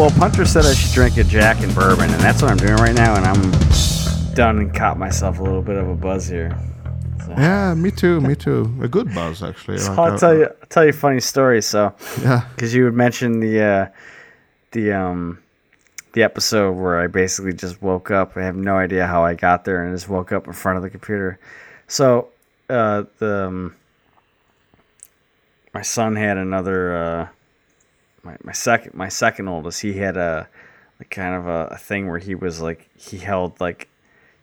Well, Punter said I should drink a Jack and bourbon, and that's what I'm doing right now. And I'm done and caught myself a little bit of a buzz here. Yeah, me too. Me too. A good buzz actually. So Like, I'll uh, tell you, I'll tell you a funny story. So, Yeah. because you had mentioned the uh, the um the episode where I basically just woke up. I have no idea how I got there, and just woke up in front of the computer. So, uh, the um, my son had another uh, my my second my second oldest. He had a like kind of a, a thing where he was like he held like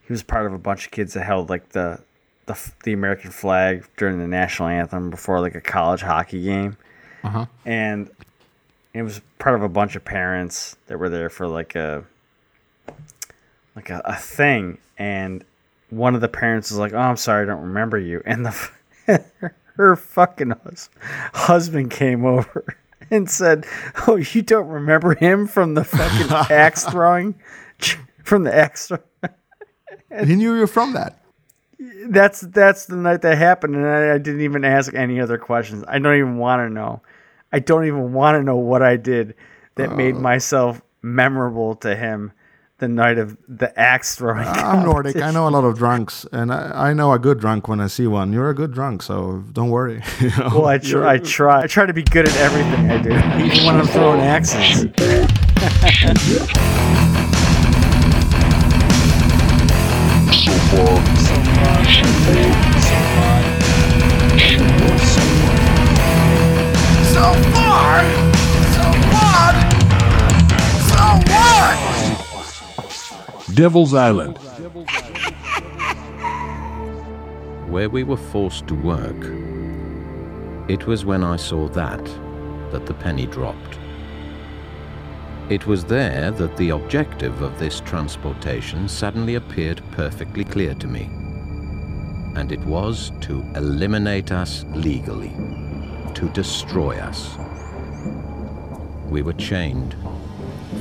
he was part of a bunch of kids that held like the the, the American flag during the national anthem before like a college hockey game. Uh-huh. And it was part of a bunch of parents that were there for like a like a, a thing. And one of the parents was like oh i'm sorry i don't remember you. And the her fucking hus- husband came over and said oh you don't remember him from the fucking axe throwing? From the axe He knew you were from that. that's that's the night that happened and I, I didn't even ask any other questions. I don't even want to know. I don't even want to know what i did that made uh. myself memorable to him the night of the axe throwing I'm Nordic. I know a lot of drunks, and I, I know a good drunk when I see one. You're a good drunk, so don't worry. you know? well i try i try i try to be good at everything i do even when i'm throwing axes So far, so Devil's Island. Where we were forced to work, it was when I saw that that the penny dropped. It was there that the objective of this transportation suddenly appeared perfectly clear to me. And it was to eliminate us legally, to destroy us. We were chained,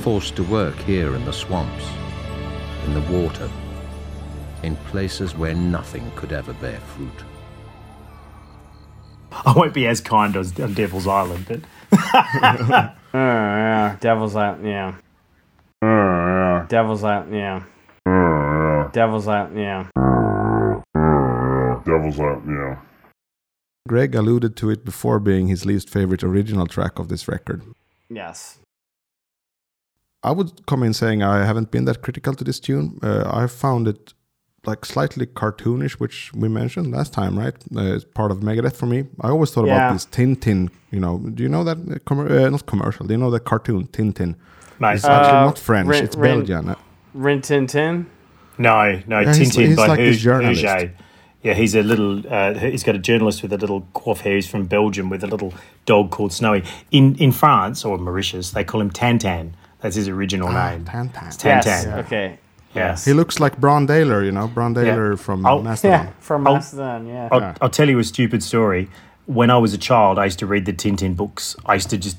forced to work here in the swamps, in the water, in places where nothing could ever bear fruit. I won't be as kind as on Devil's Island, but Oh, yeah devil's out yeah devil's out yeah devil's out yeah Devil's Island, yeah. Greg alluded to it before being his least favorite original track of this record. yes I would come in saying I haven't been that critical to this tune. Uh, I found it like slightly cartoonish, which we mentioned last time, right? Uh, it's part of Megadeth for me. I always thought Yeah. about this Tintin. You know, do you know that? Uh, commer- uh, not commercial. Do you know the cartoon Tintin? mate, It's actually Uh, not French. Rin- it's Rin- Belgian. Uh, rin tin tin no, no, Yeah, he's- Tintin he's by like this Hu- journalist. Hergé. Yeah, he's a little. Uh, he's got a journalist with a little coif hair. He's from Belgium with a little dog called Snowy. In in France or Mauritius, they call him Tantan. That's his original name. Tantan. It's yes Tantan. okay Yes. He looks like Brann Dailor, you know, Brann Dailor from Oh, Mastodon. yeah from Oh. Mastodon yeah I'll, I'll tell you a stupid story. When I was a child, I used to read the Tintin books. I used to just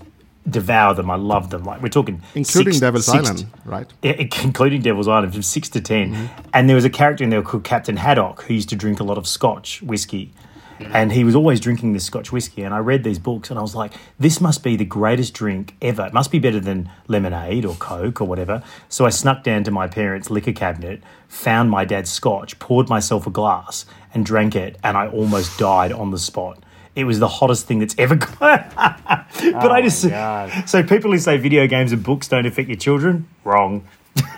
devour them. I loved them. Like we're talking, Including six- Devil's six- Island, right? Yeah, including Devil's Island from six to 10 Mm-hmm. And there was a character in there called Captain Haddock who used to drink a lot of Scotch whiskey. Mm. And he was always drinking this Scotch whiskey. And I read these books and I was like, this must be the greatest drink ever. It must be better than lemonade or Coke or whatever. So I snuck down to my parents' liquor cabinet, found my dad's Scotch, poured myself a glass and drank it. And I almost died on the spot. It was the hottest thing that's ever gone. but I oh just Oh my God. so people who say video games and books don't affect your children, wrong.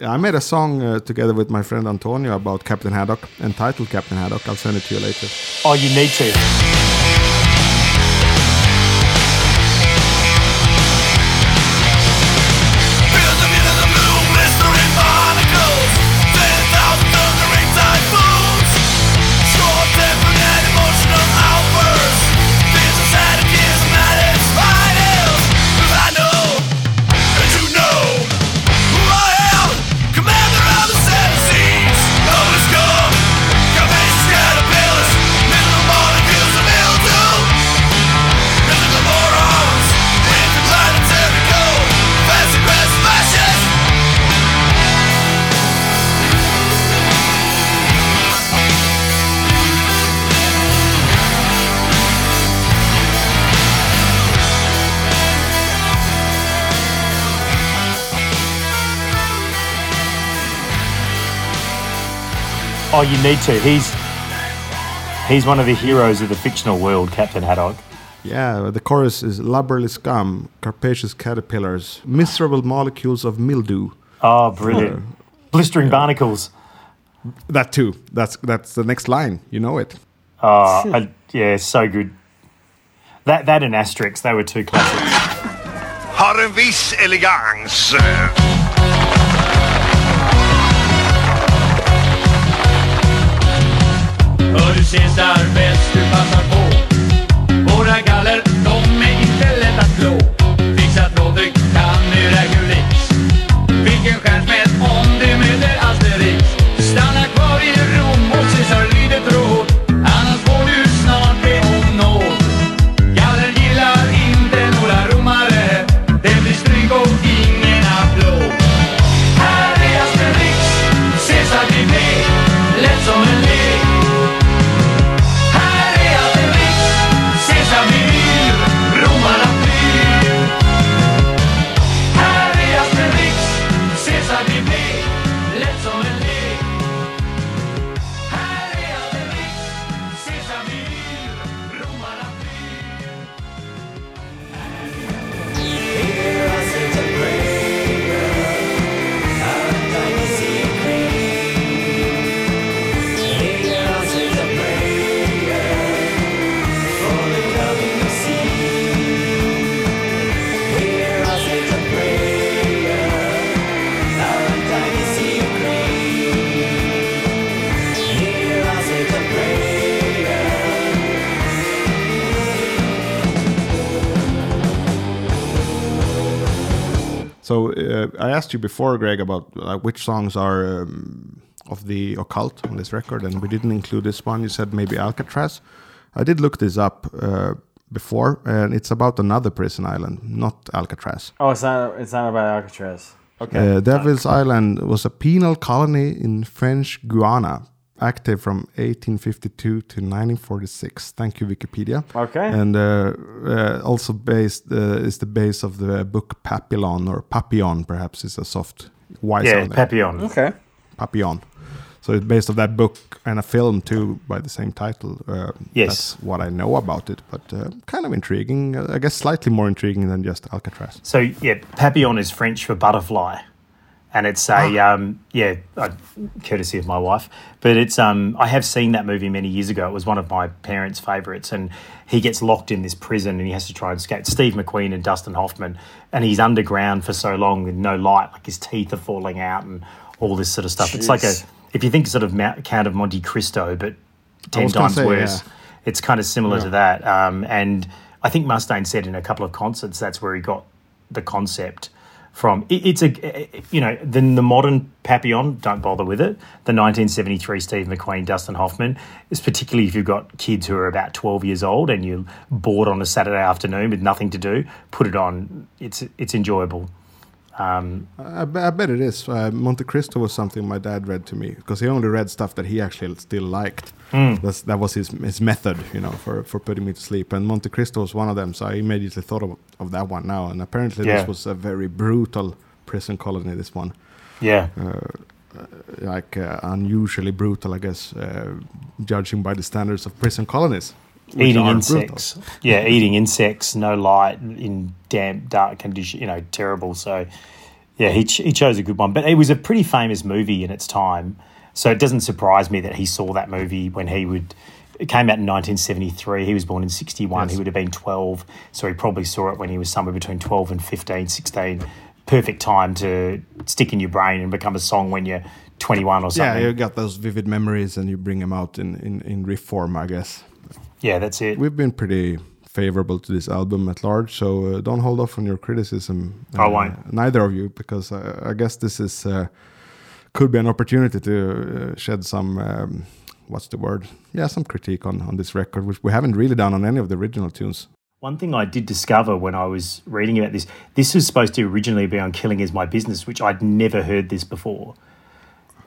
I made a song uh, together with my friend Antonio about Captain Haddock, entitled Captain Haddock. I'll send it to you later. Oh, you need Oh, you need to. He's he's one of the heroes of the fictional world, Captain Haddock. Yeah, the chorus is lubberly scum, carpacious caterpillars, miserable molecules of mildew. Oh, brilliant! Blistering barnacles. That too. That's that's the next line. You know it. Oh, I, yeah, so good. That that and Asterix, they were two classics. Har en elegans. Hör du Cesar, bäst du passar på? Våra galler, de är inte lätt att klå Fixat Rodrik kan miraculix Vilken stjärnsmäll om du möter allt uh, I asked you before, Greg, about uh, which songs are um, of the occult on this record, and we didn't include this one. You said maybe Alcatraz. I did look this up uh, before, and it's about another prison island, not Alcatraz. Oh, it's not. It's not about Alcatraz. Okay. Uh, Devil's Island was a penal colony in French Guiana, active from 1852 to 1946. Thank you, Wikipedia. Okay. And uh, uh, also based uh, is the base of the book Papillon or Papillon, perhaps is a soft Y Yeah, sound. Papillon. okay. Papillon. So it's based of that book and a film too by the same title. Uh, Yes. That's what I know about it, but uh, kind of intriguing. Uh, I guess slightly more intriguing than just Alcatraz. So yeah, Papillon is French for butterfly, and it's a um, yeah, uh, courtesy of my wife. But it's um, I have seen that movie many years ago. It was one of my parents' favorites, and he gets locked in this prison and he has to try and escape. Steve McQueen and Dustin Hoffman, and he's underground for so long with no light, like his teeth are falling out and all this sort of stuff. It's like a if you think sort of Mount, Count of Monte Cristo, but ten times say, worse. yeah. It's kind of similar Yeah. to that. Um, and I think Mustaine said in a couple of concerts that's where he got the concept from. It, it's a, you know, then the modern Papillon, don't bother with it. The 1973 Steve McQueen, Dustin Hoffman, is particularly if you've got kids who are about 12 years old and you're bored on a Saturday afternoon with nothing to do, put it on. It's, it's enjoyable. I, I bet it is. Uh, Monte Cristo was something my dad read to me because he only read stuff that he actually still liked. That's, that was his his method, you know, for, for putting me to sleep. And Monte Cristo was one of them, so I immediately thought of, of that one now. And apparently, Yeah. this was a very brutal prison colony. This one, Yeah. like uh, unusually brutal, I guess, uh, judging by the standards of prison colonies. Which eating insects. Yeah, eating insects, no light, in damp, dark condition. You know, terrible. So, yeah, he ch- he chose a good one, but it was a pretty famous movie in its time. So it doesn't surprise me that he saw that movie when he would. It came out in 1973. He was born in 61. He would have been 12. So he probably saw it when he was somewhere between 12 and 15, 16. Perfect time to stick in your brain and become a song when you're 21 or something. Yeah, you got those vivid memories and you bring them out in, in, in riff form, I guess. Yeah that's it. We've been pretty favorable to this album at large, so uh, don't hold off on your criticism. I uh, won't. Neither of you, because uh, I guess this is uh, could be an opportunity to uh, shed some. Um, what's the word? Yeah, some critique on, on this record, which we haven't really done on any of the original tunes. One thing I did discover when I was reading about this, this was supposed to originally be on Killing Is My Business, which I'd never heard this before.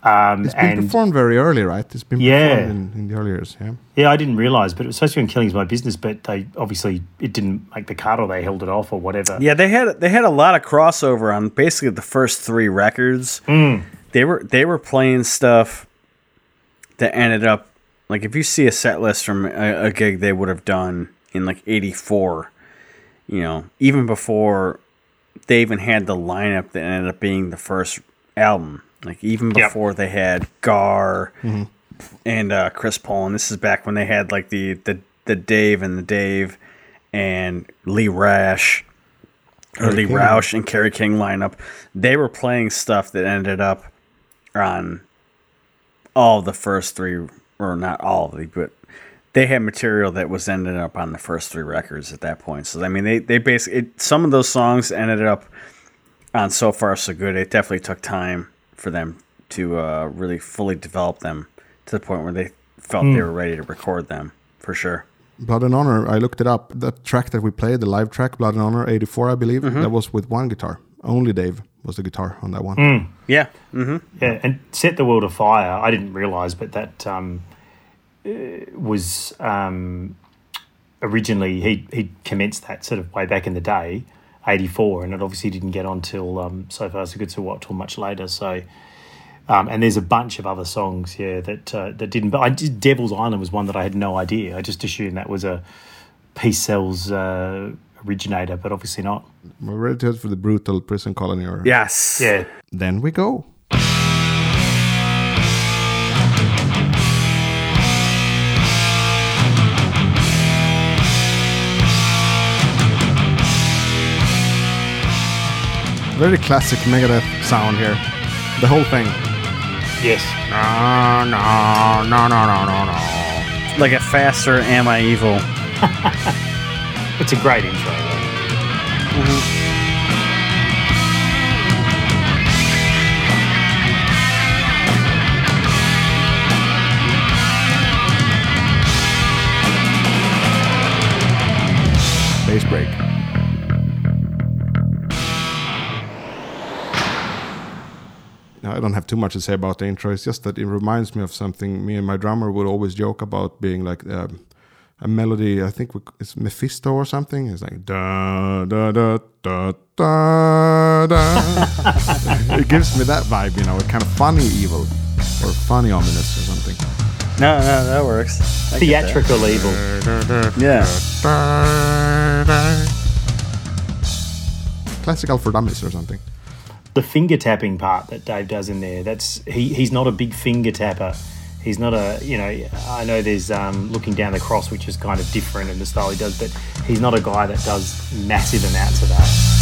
Um, It's been and performed very early, right? It's been Yeah. performed in, in the early years, yeah. yeah, I didn't realize, but it was supposed to be on Killing Is My Business, but they obviously it didn't make the cut or they held it off or whatever. Yeah, they had they had a lot of crossover on basically the first three records. They were they were playing stuff that ended up like if you see a set list from a, a gig they would have done in like '84, you know, even before they even had the lineup that ended up being the first album. Like even Yep. before they had Gar and uh, Chris Paul, and this is back when they had like the the the Dave and the Dave and Lee Rausch or Lee King. Rausch and Kerry King lineup. They were playing stuff that ended up on all the first three, or not all of the, but they had material that was ended up on the first three records at that point. So I mean, they they basically it, some of those songs ended up on so far so good. It definitely took time for them to uh, really fully develop them to the point where they felt they were ready to record them for sure. Blood and Honor, I looked it up. That track that we played, the live track, Blood and Honor 84, I believe, Mm-hmm. that was with one guitar. Only Dave was the guitar on that one. Yeah. Mm-hmm. Yeah, and set the world afire. I didn't realize, but that um, uh, was um, originally he he commenced that sort of way back in the day, eighty four, and it obviously didn't get on till um, so far so good so what till much later. So. Um, and there's a bunch of other songs, yeah, that uh, that didn't. But I did, Devil's Island was one that I had no idea. I just assumed that was a Peace Sells uh, originator, but obviously not. We're ready for the brutal prison colony. Or Yes. Yeah, Then we go. Very classic Megadeth sound here. The whole thing. yes, No, no, no, no, no, no, no. Like a faster Am I Evil? it's a great intro. though. Bass break. I don't have too much to say about the intro. It's just that it reminds me of something me and my drummer would always joke about being like um, a melody. I think we, it's Mephisto or something. It's like da da da da da da. it gives me that vibe, you know, a kind of funny evil or funny ominous or something. No, no, that works. I get that. Theatrical evil. Yeah. Classical for dummies or something. The finger tapping part that Dave does in there. That's he. He's not a big finger tapper. He's not a you know. I know there's um, looking down the cross, which is kind of different in the style he does, but he's not a guy that does massive amounts of that.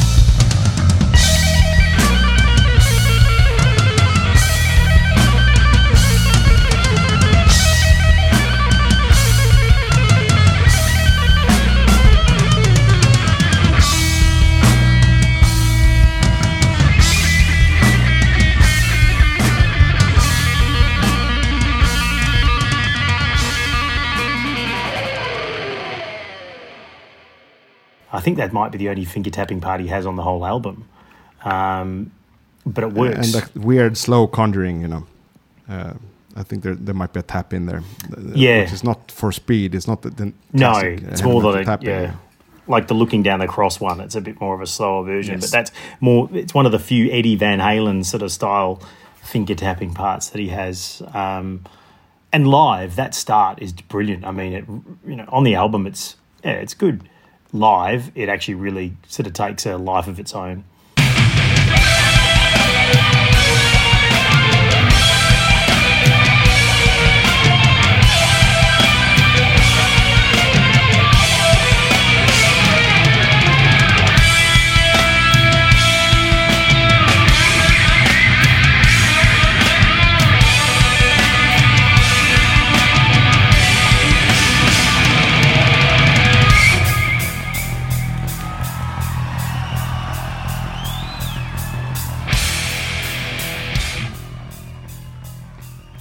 I think that might be the only finger tapping part he has on the whole album. Um, but it works. And the weird slow conjuring, you know. Uh, I think there there might be a tap in there. uh, Yeah. Which is not for speed. It's not the, the No, uh, it's more than a, yeah, like the looking down the cross one. It's a bit more of a slower version, Yes. but that's more. It's one of the few Eddie Van Halen sort of style finger tapping parts that he has. Um, and live, that start is brilliant. I mean, it you know on the album, it's yeah, it's good. Live, it actually really sort of takes a life of its own.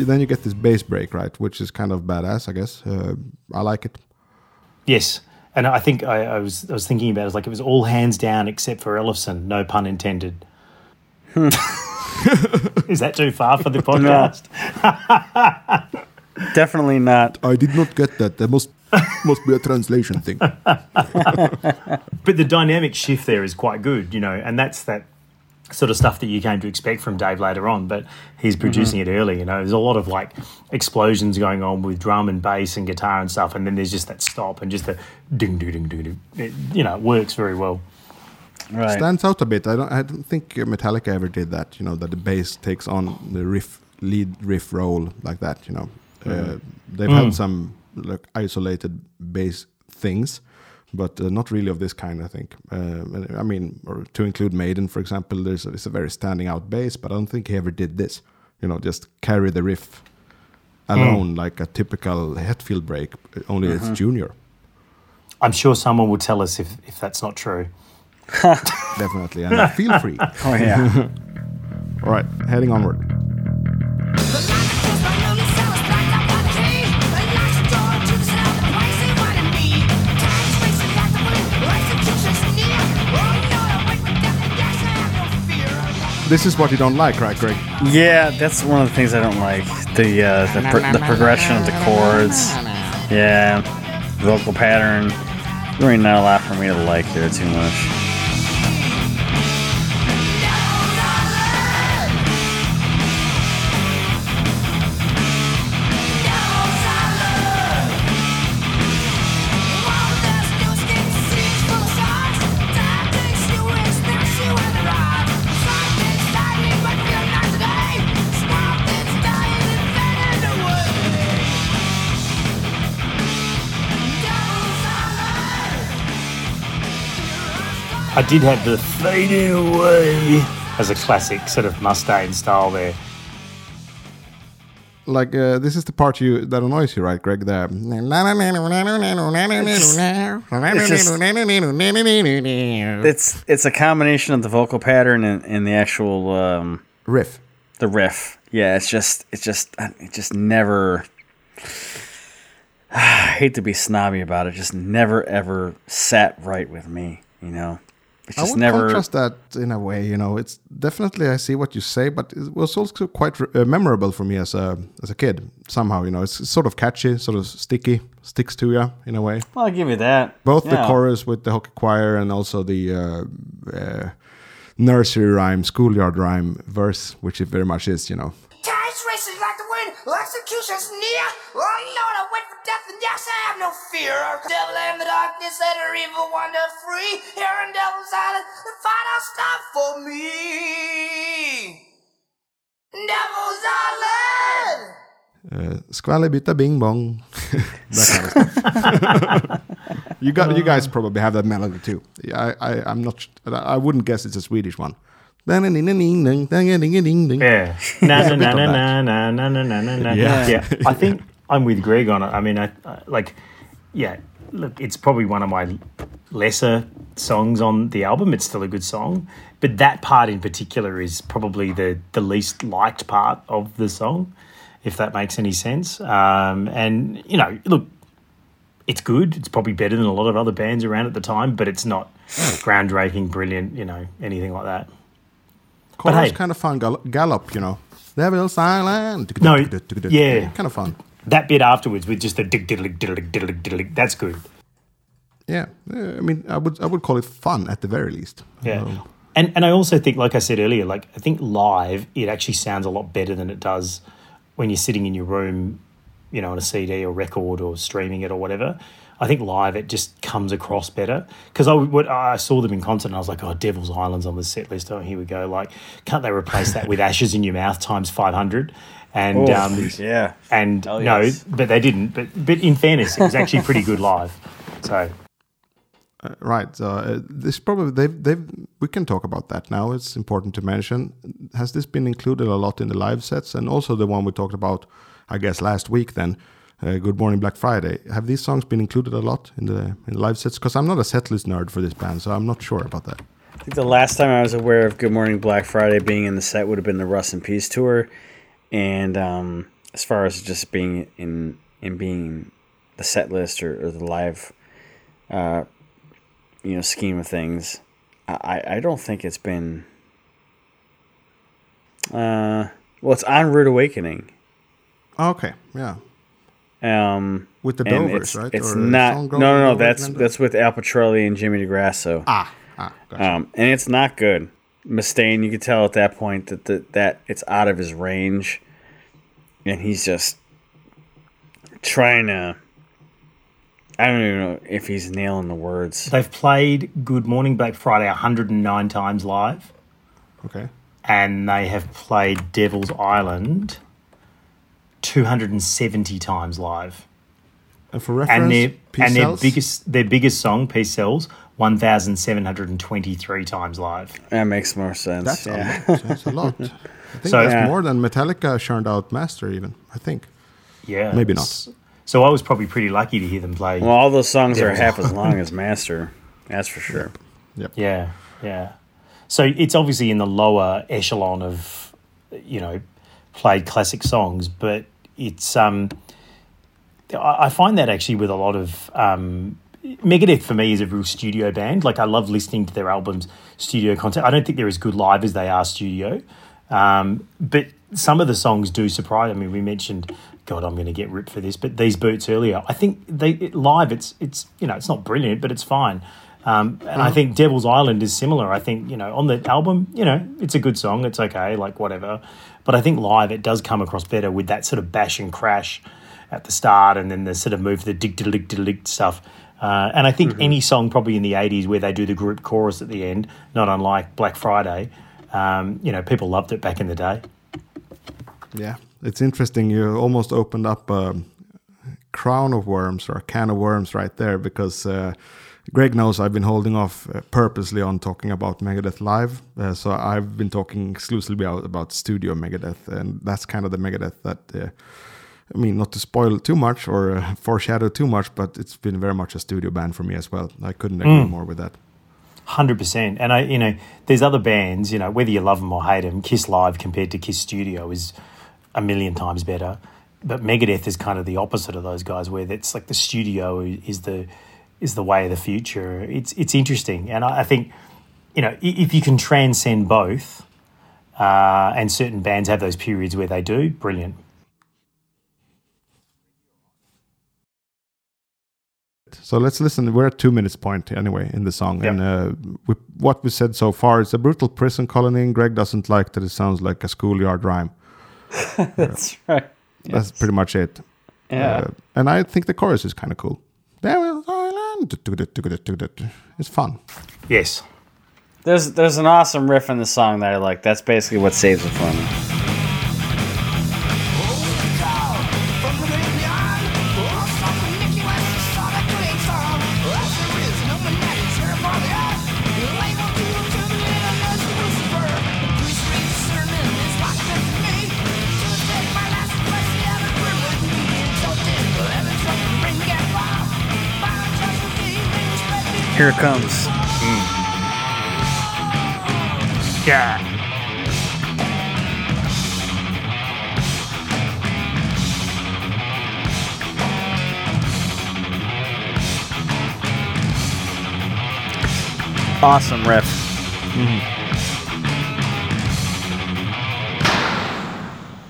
Then you get this bass break, right? Which is kind of badass, I guess. Uh, I like it. Yes. And I think I, I was I was thinking about it, it's like it was all hands down except for Ellefson, no pun intended. Is that too far for the podcast? Definitely not. I did not get that. There must must be a translation thing. But the dynamic shift there is quite good, you know, and that's that sort of stuff that you came to expect from Dave later on, but he's mm-hmm. producing it early. You know, there's a lot of like explosions going on with drum and bass and guitar and stuff, and then there's just that stop and just the ding ding ding ding. ding. It, you know, it works very well. Right. stands out a bit. I don't. I don't think Metallica ever did that. You know that the bass takes on the riff, lead riff role like that. You know, mm. uh, they've had mm. some like isolated bass things, but uh, not really of this kind. I think. Uh, I mean, or to include Maiden, for example, there's a, it's a very standing out bass, but I don't think he ever did this. You know, just carry the riff alone like a typical Hetfield break. Only it's junior. I'm sure someone will tell us if, if that's not true. Definitely, and feel free. Oh yeah. All right, heading onward. This is what you don't like, right, Greg? yeah, that's one of the things I don't like. The uh, the, pro- the progression of the chords. Yeah, vocal pattern. Really not a lot for me to like here too much. I did have the fading away as a classic sort of Mustaine style there. Like uh, this is the part you that annoys you, right, Greg? The It's it's a combination of the vocal pattern and, and the actual um, riff. the riff. Yeah, it's just it's just it just never. I hate to be snobby about it, just never ever sat right with me. You know, it's I just would never. contrast that in a way. You know, it's definitely I see what you say, but it was also quite uh, memorable for me as a as a kid. Somehow, you know, it's sort of catchy, sort of sticky, sticks to you in a way. Well, I'll give you that. Both the chorus with the hockey choir and also the uh, uh, nursery rhyme, schoolyard rhyme verse, which it very much is. You know, Tides racing like the wind, execution's near. Oh, Lord, I wait for death, and yes, I have no fear. Devil and the darkness, let her evil wander free. Here in Devil's Island, the fight I'll stop for me. Devil's Island! uh, skvallerbytta bing bong. that kind of stuff. you got, you guys probably have that melody too. I, I, I'm not. I wouldn't guess it's a Swedish one. Yeah. Na na na na na na na na na na na. Yeah. Yeah. I think I'm with Greg on it. I mean, I, I like, yeah. Look, it's probably one of my lesser songs on the album. It's still a good song, but that part in particular is probably the the least liked part of the song, if that makes any sense. Um, and you know, look, it's good. It's probably better than a lot of other bands around at the time, but it's not groundbreaking, brilliant, you know, anything like that. Chorus hey- kind of fun. Gal- gallop, you know. Devil's Island. No, yeah. Kind of fun. That bit afterwards with just the dig diddly diddly diddly diddly, that's good. Yeah, I mean, I would I would call it fun at the very least. Yeah. Um, And and I also think, like I said earlier, like I think live it actually sounds a lot better than it does when you're sitting in your room, you know, on a CD or record or streaming it or whatever. I think live it just comes across better because I would, I saw them in concert and I was like, oh, Devil's Island's on the set list. Oh, here we go. Like, can't they replace that with Ashes in Your Mouth times five hundred? And Oh, um, yeah. and Hell no, yes. but they didn't. But but in fairness, it was actually pretty good live. So right. Uh, this probably they've they've we can talk about that now. It's important to mention. Has this been included a lot in the live sets and also the one we talked about, I guess last week then. Uh, Good Morning Black Friday. Have these songs been included a lot in the in the live sets? Because I'm not a setlist nerd for this band, so I'm not sure about that. I think the last time I was aware of Good Morning Black Friday being in the set would have been the Rust in Peace tour, and um, as far as just being in in being the set list or, or the live, uh, you know, scheme of things, I I don't think it's been. Uh, well, it's on Rude Awakening. Okay, yeah. Um, With the Dovers, it's, right? It's Or, not. No, no, no. That's that's with Al Pitrelli and Jimmy DeGrasso. Ah, ah, gotcha. Um, and it's not good. Mustaine, you could tell at that point that the, that it's out of his range, and he's just trying to. I don't even know if he's nailing the words. They've played Good Morning Black Friday 109 times live, Okay. and they have played Devil's Island 270 times live. And for reference, And their Peace and their biggest their biggest song, Peace Sells, 1,723 times live. That makes more sense. That's yeah. a lot. That's a lot. I think So- that's Yeah. more than Metallica churned out Master, even. I think. Yeah, Maybe not. So I was probably pretty lucky to hear them play. well, all those songs are half as long as Master. That's for sure. Yeah, yeah. So it's obviously in the lower echelon of, you know, played classic songs, but it's um, I I find that actually with a lot of um, Megadeth for me is a real studio band. Like I love listening to their albums, studio content. I don't think they're as good live as they are studio, um, but some of the songs do surprise. I mean, we mentioned. God, I'm going to get ripped for this, but these boots earlier. I think they it, live. It's it's you know it's not brilliant, but it's fine. Um, and I think Devil's Island is similar. I think you know on the album, you know, it's a good song. It's okay, like whatever. But I think live it does come across better with that sort of bash and crash at the start, and then the sort of move the dig dig dig dig stuff. Uh, and I think any song probably in the '80s where they do the group chorus at the end, not unlike Black Friday, um, you know, people loved it back in the day. Yeah, it's interesting. You almost opened up a crown of worms or a can of worms right there because uh, Greg knows I've been holding off uh, purposely on talking about Megadeth live. Uh, so I've been talking exclusively about, about studio Megadeth, and that's kind of the Megadeth that. I mean, not to spoil too much or uh, foreshadow too much, but it's been very much a studio band for me as well. I couldn't agree more with that. Hundred percent, and I, you know, there's other bands, you know, whether you love them or hate them, Kiss Live compared to Kiss Studio is a million times better. But Megadeth is kind of the opposite of those guys, where it's like the studio is the is the way of the future. It's it's interesting, and I, I think, you know, if you can transcend both, uh, and certain bands have those periods where they do, brilliant. So let's listen. We're at two minutes point anyway in the song, Yep. and uh, we, what we said so far is a brutal prison colony. And Greg doesn't like that it sounds like a schoolyard rhyme. That's right. That's pretty much it. Yeah. Uh, and I think the chorus is kind of cool. Devil's Island. It's fun. Yes, There's there's an awesome riff in the song that I like. That's basically what saves it for me. Here it comes. yeah. Awesome riff.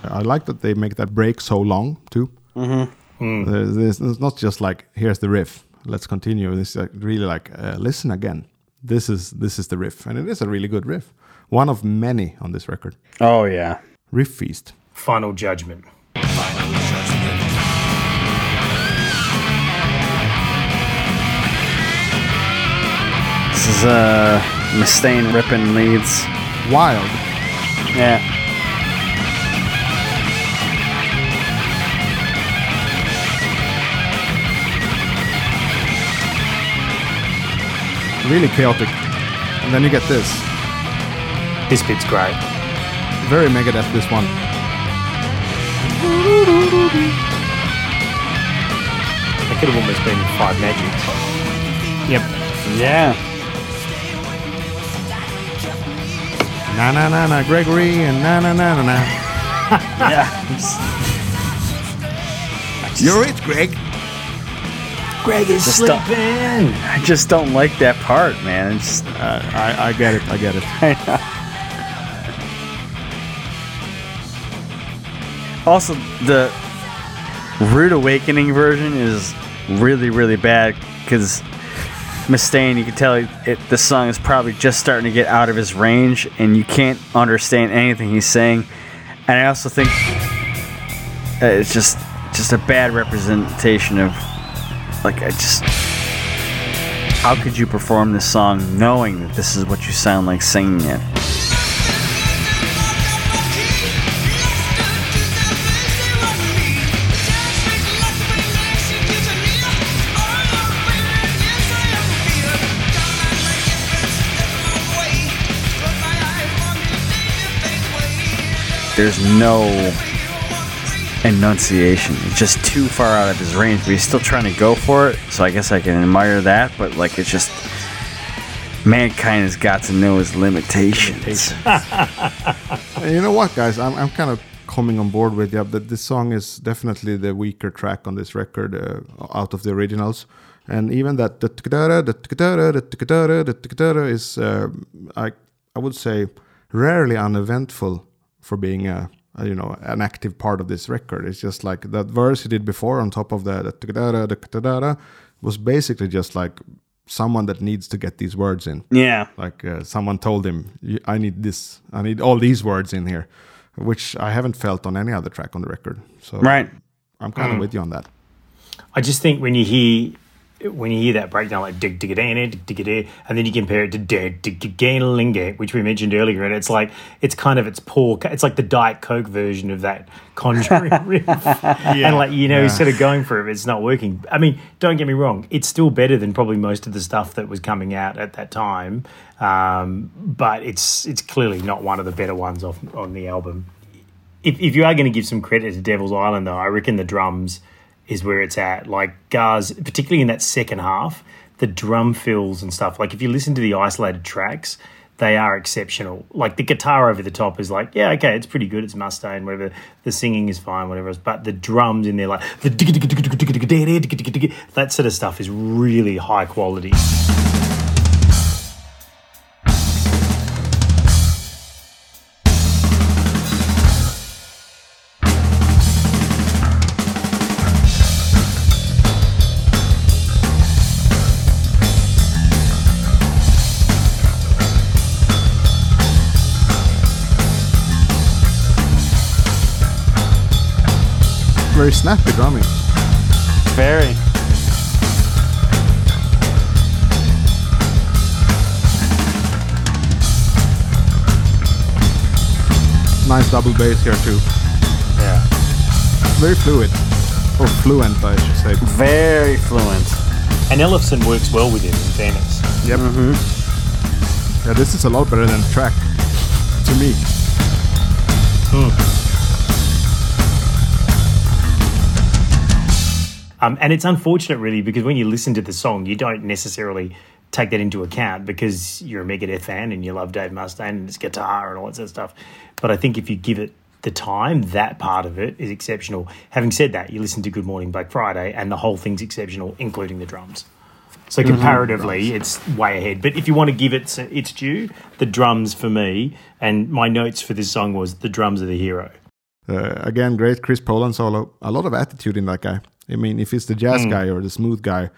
I like that they make that break so long too. Mm-hmm. There's, it's not just like here's the riff. Let's continue. This is like really like uh, listen again. This is this is the riff, and it is a really good riff. One of many on this record. Oh yeah. Riff feast. Final judgment. This is uh Mustaine ripping leads. Wild. Yeah. Really chaotic. And then you get this. This bit's great. Very Megadeth. This one. It could have almost been Five Magics. Yep. Yeah. Na na na na Gregory and na na na na na. Yeah. You're it, Greg. Greg is Just don't- sleeping. I just don't like that part, man. It's uh, I, I get it. I get it. also the Rude Awakening version is really really bad because Mustaine, you can tell it, it, the song is probably just starting to get out of his range, and you can't understand anything he's saying. And I also think uh, it's just just a bad representation of like I just how could you perform this song knowing that this is what you sound like singing it? There's no enunciation. It's just too far out of his range, but he's still trying to go for it. So I guess I can admire that, but like it's just mankind has got to know his limitations. And you know what, guys? I'm, I'm kind of coming on board with you that this song is definitely the weaker track on this record uh, out of the originals. And even that the tkadara, the tkadara, the tkadara, the tkadara is, uh, I, I would say, rarely uneventful for being a, a, you know an active part of this record. It's just like that verse he did before on top of the the tkadara, the tkadara was basically just like someone that needs to get these words in Yeah. like uh, someone told him i need this i need all these words in here which i haven't felt on any other track on the record so Right. i'm kind of with you on that I just think when you hear when you hear that breakdown like dig dig dig dig dig and then you compare it to dig dig dig which we mentioned earlier, and it's like it's kind of its poor. It's like the Diet Coke version of that Conjuring riff, and like you know, he's sort of going for it, but it's not working. I mean, don't get me wrong, it's still better than probably most of the stuff that was coming out at that time, um, but it's it's clearly not one of the better ones off on the album if, if you are going to give some credit to Devil's Island, though, I reckon the drums is where it's at. Like Gars, particularly in that second half, the drum fills and stuff. Like if you listen to the isolated tracks, they are exceptional. Like the guitar over the top is like, yeah, okay, it's pretty good. It's Mustaine, whatever. The singing is fine, whatever. else. But the drums in there, like the that sort of stuff, is really high quality. Very snappy drumming Very. nice double bass here too Yeah. very fluid or fluent i should say Very fluent. And Ellefson works well with him, in fairness. yep mm-hmm. yeah this is a lot better than the track to me Um, and it's unfortunate, really, because when you listen to the song, you don't necessarily take that into account because you're a Megadeth fan and you love Dave Mustaine and his guitar and all that sort of stuff. But I think if you give it the time, that part of it is exceptional. Having said that, you listen to Good Morning Black Friday and the whole thing's exceptional, including the drums. So comparatively, it's way ahead. But if you want to give it its due, the drums for me, and my notes for this song was the drums are the hero. uh, again great chris poland solo a lot of attitude in that guy i mean if he's the jazz hmm. guy or the smooth guy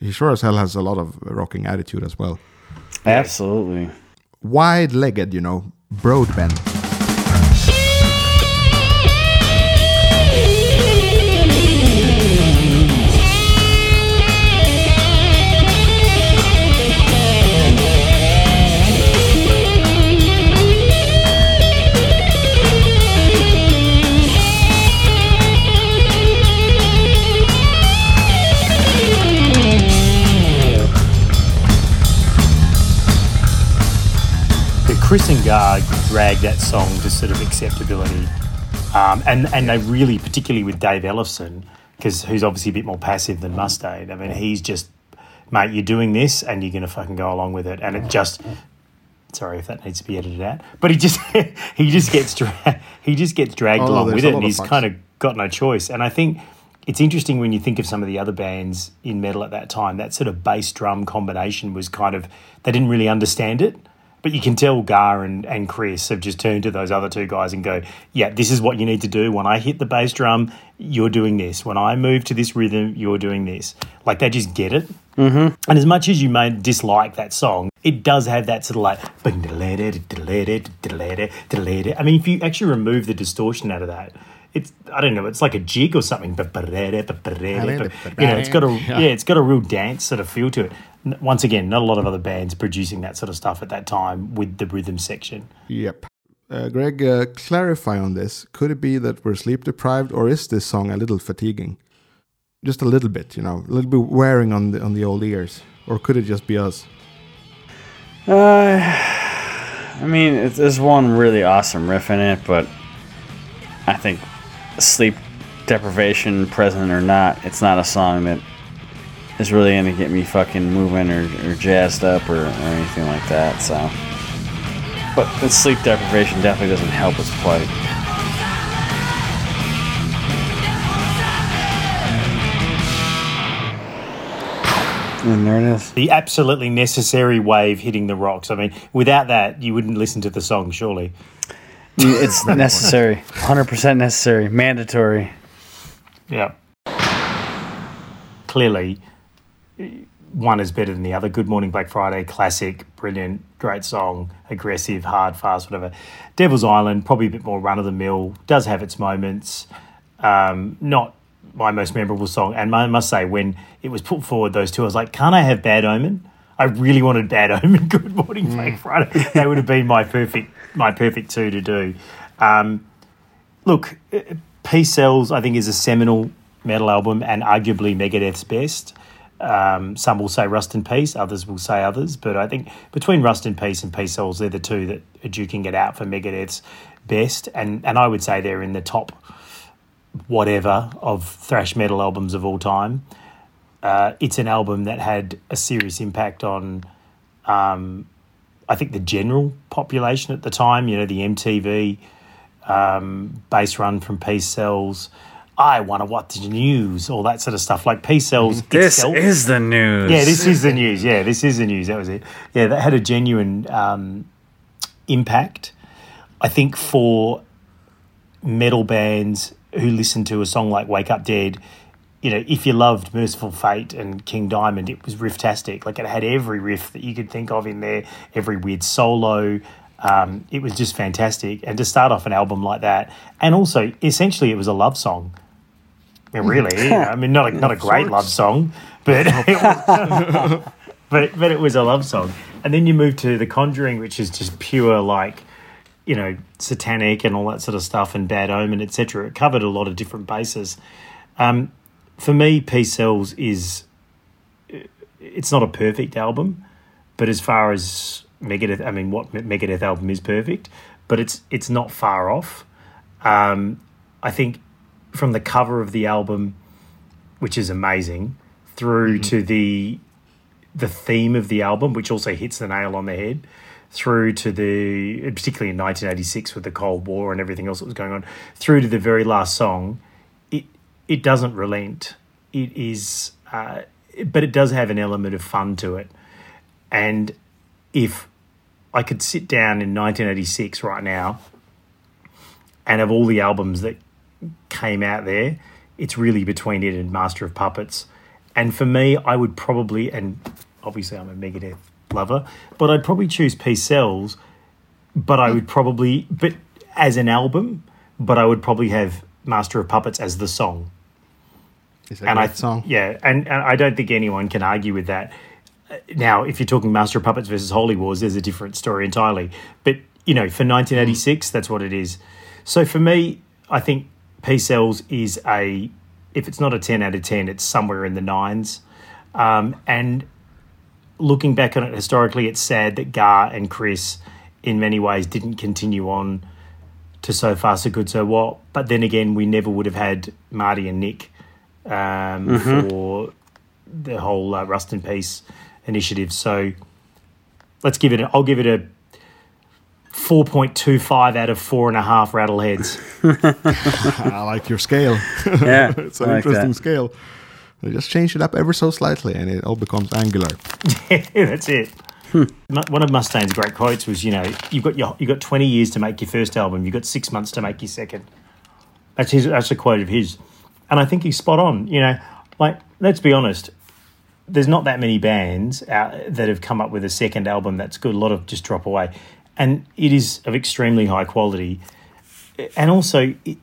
he sure as hell has a lot of rocking attitude as well. Absolutely. wide-legged you know broad broadbent Chris and Gar dragged that song to sort of acceptability, um, and and they really, particularly with Dave Ellefson, because who's obviously a bit more passive than Mustaine. I mean, he's just, mate, you're doing this, and you're gonna fucking go along with it, and it just. Sorry if that needs to be edited out, but he just he just gets dra- he just gets dragged Oh, along with it, and he's kind of got no choice. And I think it's interesting when you think of some of the other bands in metal at that time. That sort of bass drum combination was kind of they didn't really understand it. But you can tell Gar and, and Chris have just turned to those other two guys and go, yeah, this is what you need to do. When I hit the bass drum, you're doing this. When I move to this rhythm, you're doing this. Like they just get it. Mm-hmm. And as much as you may dislike that song, it does have that sort of like. I mean, if you actually remove the distortion out of that, it's I don't know, it's like a jig or something. You know, it's got a yeah, it's got a real dance sort of feel to it. N- Once again, not a lot of other bands producing that sort of stuff at that time with the rhythm section. Yep. Uh, Greg, uh, clarify on this. Could it be that we're sleep deprived, or is this song a little fatiguing? Just a little bit, you know, a little bit wearing on the on the old ears, or could it just be us? Uh, I mean, there's one really awesome riff in it, but I think sleep deprivation, present or not, it's not a song that is really gonna get me fucking moving or, or jazzed up or, or anything like that. So, but the sleep deprivation definitely doesn't help its plight. And there it is. The absolutely necessary wave hitting the rocks. I mean, without that, you wouldn't listen to the song, surely. Mm, it's necessary, 100% necessary, mandatory. Yeah. Clearly, one is better than the other. Good Morning Black Friday, classic, brilliant, great song, aggressive, hard, fast, whatever. Devil's Island, probably a bit more run of the mill, does have its moments. Um, not my most memorable song. And I must say, when it was put forward, those two, I was like, can't I have Bad Omen? I really wanted Bad Omen, Good Morning Black Friday. They would have been my perfect, my perfect two to do. Um, look, Peace Sells, I think, is a seminal metal album and arguably Megadeth's best. Um, some will say Rust in Peace, others will say others, but I think between Rust in Peace and Peace Sells, they're the two that are duking it out for Megadeth's best, and and I would say they're in the top whatever of thrash metal albums of all time. Uh, it's an album that had a serious impact on, um, I think, the general population at the time. You know, the MTV um, bass run from Peace Sells. I want to watch the news, all that sort of stuff. Like Peace Sells. This itself- is the news. yeah, this is the news. Yeah, this is the news. That was it. Yeah, that had a genuine um, impact. I think for metal bands who listen to a song like Wake Up Dead, you know, if you loved Mercyful Fate and King Diamond, it was rifftastic. Like it had every riff that you could think of in there, every weird solo. Um, it was just fantastic. And to start off an album like that, and also essentially it was a love song. Really, I mean, not a, not a great love song, but it was, but but it was a love song. And then you move to The Conjuring, which is just pure like, you know, satanic and all that sort of stuff, and Bad Omen, etc. It covered a lot of different bases. Um, for me, Peace Sells is it's not a perfect album, but as far as Megadeth, I mean, what Megadeth album is perfect, but it's it's not far off. Um, I think from the cover of the album, which is amazing, through to the the theme of the album, which also hits the nail on the head, through to the particularly in 1986 with the Cold War and everything else that was going on, through to the very last song, it it doesn't relent. It is, uh, but it does have an element of fun to it, and if I could sit down in 1986 right now and of all the albums that came out there, it's really between it and Master of Puppets. And for me, I would probably, and obviously I'm a Megadeth lover, but I'd probably choose Peace Sells, but I would probably, but as an album, but I would probably have Master of Puppets as the song. It's a And I, song. yeah, and, and I don't think anyone can argue with that. Uh, Now, if you're talking Master of Puppets versus Holy Wars, there's a different story entirely. But you know, for 1986, that's what it is. So for me, I think Peace Sells is a, if it's not a 10 out of 10, it's somewhere in the nines. Um, and looking back on it historically, it's sad that Gar and Chris, in many ways, didn't continue on to So Far So Good So What. But then again, we never would have had Marty and Nick um, for the whole uh, Rust in Peace initiative. So let's give it. A, I'll give it a. 4.25 out of four and a half rattleheads. I like your scale. Yeah, it's an like interesting that. scale. You just change it up ever so slightly, and it all becomes angular. yeah, That's it. Mu- One of Mustaine's great quotes was, you know, you've got your you've got 20 years to make your first album. You've got six months to make your second. That's his. That's a quote of his, and I think he's spot on. You know, like let's be honest. there's not that many bands out that have come up with a second album that's good. A lot of just drop away, and it is of extremely high quality. And also, it,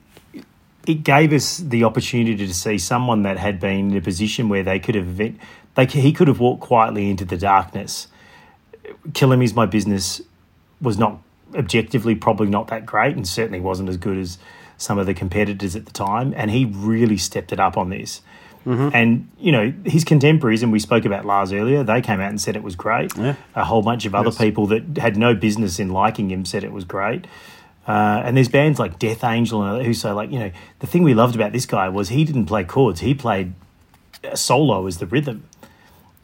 it gave us the opportunity to see someone that had been in a position where they could have they he could have walked quietly into the darkness. Killing Is My Business was not objectively probably not that great and certainly wasn't as good as some of the competitors at the time. And he really stepped it up on this. And, you know, his contemporaries, and we spoke about Lars earlier, they came out and said it was great. Yeah. A whole bunch of other people that had no business in liking him said it was great. Uh, and there's bands like Death Angel and who say, like, you know, the thing we loved about this guy was he didn't play chords, he played a solo as the rhythm.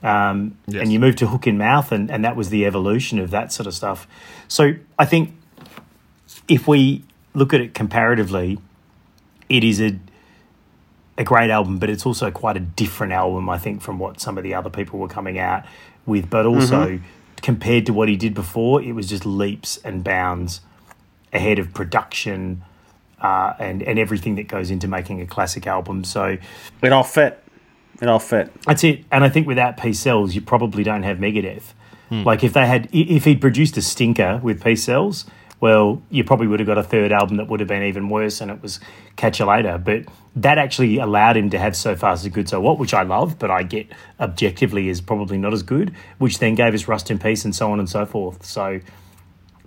Um, Yes. And you move to hook in mouth, and, and that was the evolution of that sort of stuff. So I think if we look at it comparatively, it is a a great album, but it's also quite a different album, I think, from what some of the other people were coming out with. But also, compared to what he did before, it was just leaps and bounds ahead of production uh, and and everything that goes into making a classic album. So It all fit. It all fit. that's it. And I think without Peace Sells, you probably don't have Megadeth. Like if they had, if he'd produced a stinker with Peace Sells, well, you probably would have got a third album that would have been even worse, and it was Catch You Later. But that actually allowed him to have So Far So Good So What, which I love, but I get objectively is probably not as good. Which then gave us Rust in Peace and so on and so forth. So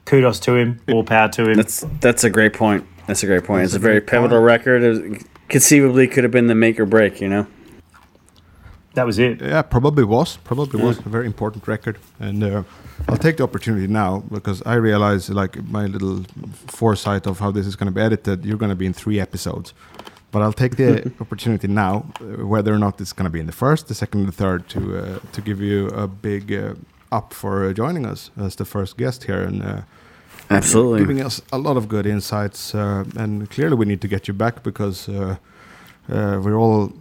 kudos to him, all power to him. That's that's a great point. That's a great point. it's a a very great point. pivotal record. It was, conceivably could have been the make or break. You know. That was it. Yeah, probably was. Probably was a very important record. And uh, I'll take the opportunity now because I realize, like, my little foresight of how this is going to be edited, you're going to be in three episodes. But I'll take the opportunity now, uh, whether or not it's going to be in the first, the second, the third, to uh, to give you a big uh, up for uh, joining us as the first guest here and uh, Absolutely. giving us a lot of good insights. Uh, and clearly, we need to get you back because uh, uh, we're all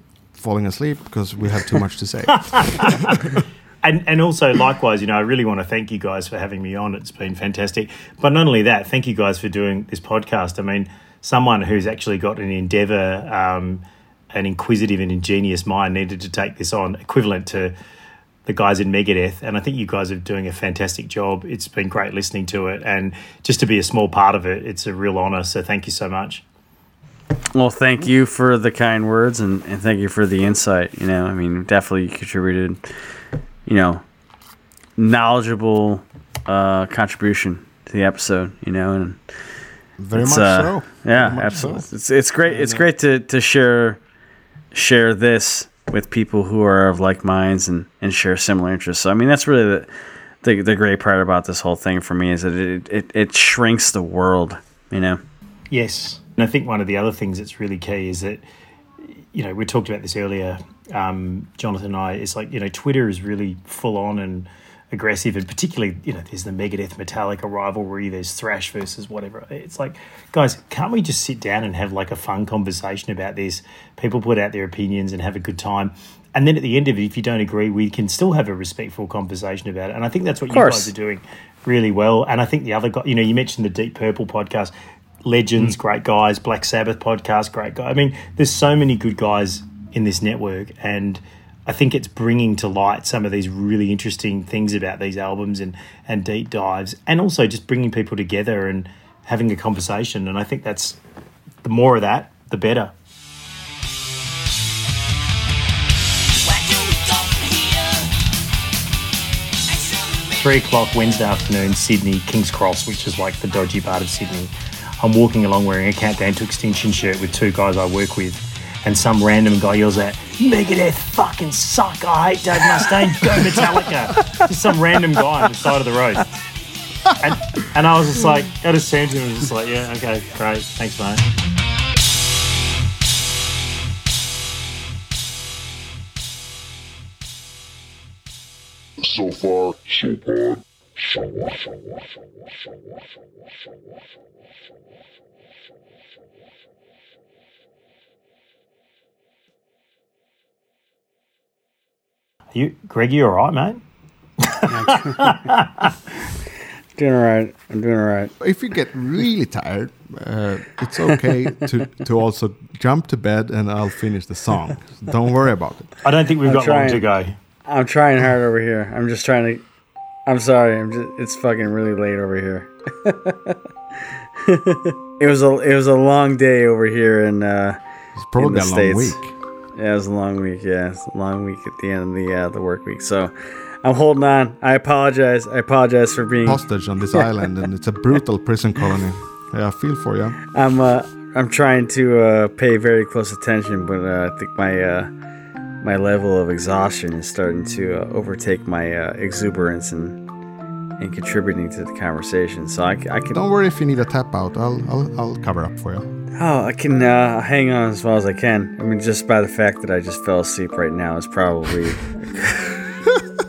falling asleep because we have too much to say. And and also likewise, you know, I really want to thank you guys for having me on. It's been fantastic. But not only that, thank you guys for doing this podcast. I mean, someone who's actually got an endeavor, um, an inquisitive and ingenious mind needed to take this on, equivalent to the guys in Megadeth. And I think you guys are doing a fantastic job. It's been great listening to it, and just to be a small part of it, it's a real honor. So thank you so much. Well, thank you for the kind words and, and thank you for the insight. You know, I mean, definitely contributed, you know, knowledgeable uh, contribution to the episode, you know, and Very much uh, so. Yeah, much absolutely. so. It's it's great. It's great to, to share share this with people who are of like minds and, and share similar interests. So I mean, that's really the, the the great part about this whole thing for me is that it it, it shrinks the world. You know. Yes. And I think one of the other things that's really key is that, you know, we talked about this earlier, um, Jonathan and I, it's like, you know, Twitter is really full on and aggressive. And particularly, you know, there's the Megadeth Metallica rivalry, there's thrash versus whatever. It's like, guys, can't we just sit down and have like a fun conversation about this? People put out their opinions and have a good time. And then at the end of it, if you don't agree, we can still have a respectful conversation about it. And I think that's what you guys are doing really well. And I think the other guy, you know, you mentioned the Deep Purple podcast, Legends, hmm. great guys, Black Sabbath podcast, great guy. I mean, there's so many good guys in this network, and I think it's bringing to light some of these really interesting things about these albums and and deep dives, and also just bringing people together and having a conversation. And I think that's the more of that, the better. three o'clock Wednesday afternoon, Sydney, King's Cross, which is like the dodgy part of Sydney. I'm walking along wearing a Countdown to Extinction shirt with two guys I work with, and some random guy yells out, Megadeth fucking suck, I hate Dave Mustaine, go Metallica. Just some random guy on the side of the road. And, and I was just like, I just turned to him and was just like, yeah, okay, great, thanks, mate. So far, so good. Are you, Greg, you all right, mate? Doing all right. I'm doing all right. if you get really tired, uh, it's okay to, to also jump to bed and I'll finish the song. Don't worry about it. I don't think we've I'm got long to go. I'm trying hard over here. I'm just trying to. I'm sorry. I'm just. It's fucking really late over here. it was a. It was a long day over here in. Uh, It's probably the a long week. yeah, it was a long week. Yeah, it's a long week at the end of the uh, the work week. So, I'm holding on. I apologize. I apologize for being. Hostage on this island, and it's a brutal prison colony. Yeah, I feel for you. I'm. Uh, I'm trying to uh, pay very close attention, but uh, I think my uh, my level of exhaustion is starting to uh, overtake my uh, exuberance and and contributing to the conversation. So I can. Don't worry if you need a tap out. I'll I'll, I'll cover up for you. Oh, I can uh, hang on as well as I can. I mean, just by the fact that I just fell asleep right now is probably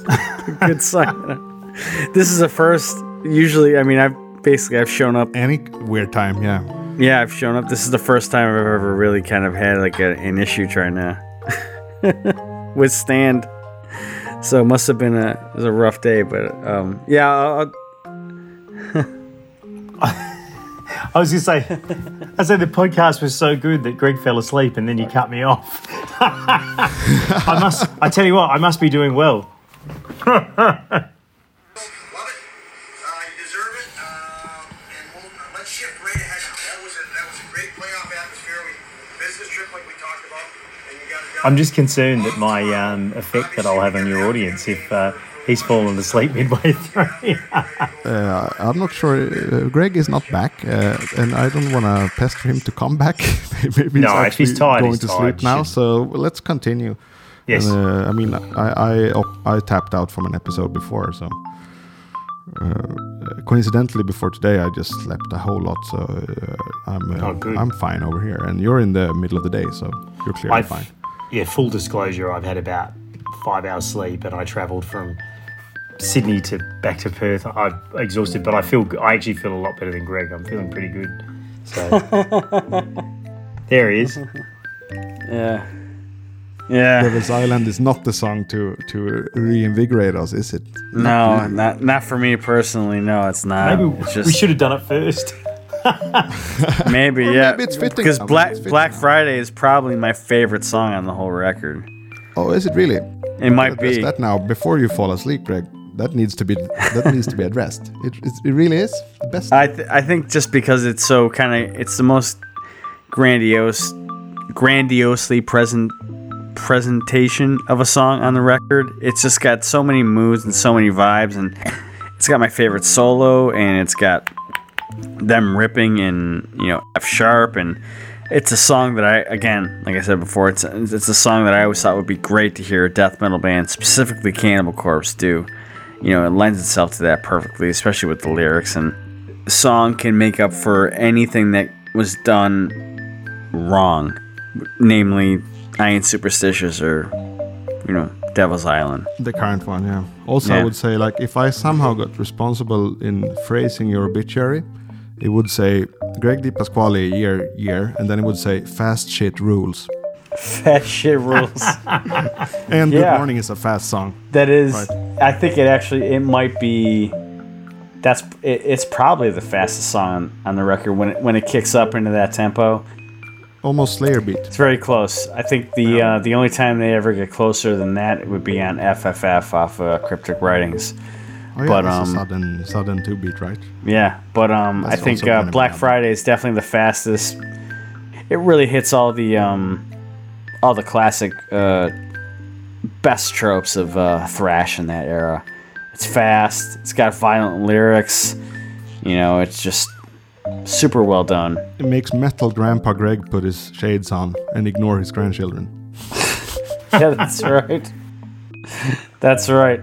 a good sign. This is a first. Usually, I mean, I've basically I've shown up. Any weird time, yeah. Yeah, I've shown up. This is the first time I've ever really kind of had like a, an issue trying to withstand. So it must have been a it was a rough day, but um, yeah, I'll, I was to say, I said the podcast was so good that Greg fell asleep and then you cut me off. I must, I tell you what, I must be doing well. I'm just concerned that my um, effect that I'll have on your audience if uh, he's fallen asleep midway through. Uh, I'm not sure. Uh, Greg is not back, uh, and I don't want to pester him to come back. Maybe No, if actually he's tired, going he's to tired. sleep now. So let's continue. yes. And, uh, I mean, I, I I tapped out from an episode before, so uh, coincidentally, before today, I just slept a whole lot. So uh, I'm uh, Oh. I'm fine over here, and you're in the middle of the day, so you're clearly I've, fine. Yeah, full disclosure, I've had about five hours sleep and I travelled from Sydney to back to Perth. I'm exhausted, but I feel I actually feel a lot better than Greg. I'm feeling pretty good. So there he is. yeah, yeah. Devil's Island is not the song to to reinvigorate us, is it? No, not not for me personally. No, it's not. Maybe it's we should have done it first. maybe yeah. maybe it's fitting because Black fitting Black. Friday is probably my favorite song on the whole record. Oh, is it really? It might be. that now before you fall asleep, Greg. That needs to be that needs to be addressed. It, it, it really is the best. I th- I think just because it's so kind of it's the most grandiose, grandiosely present presentation of a song on the record. It's just got so many moods and so many vibes, and it's got my favorite solo, and it's got them ripping in you know F sharp, and it's a song that I again, like I said before, it's it's a song that I always thought would be great to hear a death metal band, specifically Cannibal Corpse, do. You know, it lends itself to that perfectly, especially with the lyrics, and the song can make up for anything that was done wrong, namely, I Ain't Superstitious or you know Devil's Island. the current one, yeah. Also, I would say like if I somehow got responsible in phrasing your obituary, it would say Greg Di Pasquale year year, and then it would say fast shit rules. Fast shit rules. And Yeah. Good Morning is a fast song. That is, Right. I think it actually it might be. That's it, it's probably the fastest song on the record when it when it kicks up into that tempo. Almost Slayer beat. It's very close. I think the uh, the only time they ever get closer than that it would be on FFF off uh, Cryptic Writings. Oh yeah, But, that's um, a sudden sudden two beat, right? Yeah, but um, I think uh, Black. Friday is definitely the fastest. It really hits all the um, all the classic uh, best tropes of uh, thrash in that era. It's fast. It's got violent lyrics. You know, it's just super well done. It makes metal grandpa Greg put his shades on and ignore his grandchildren. Yeah, that's right. That's right.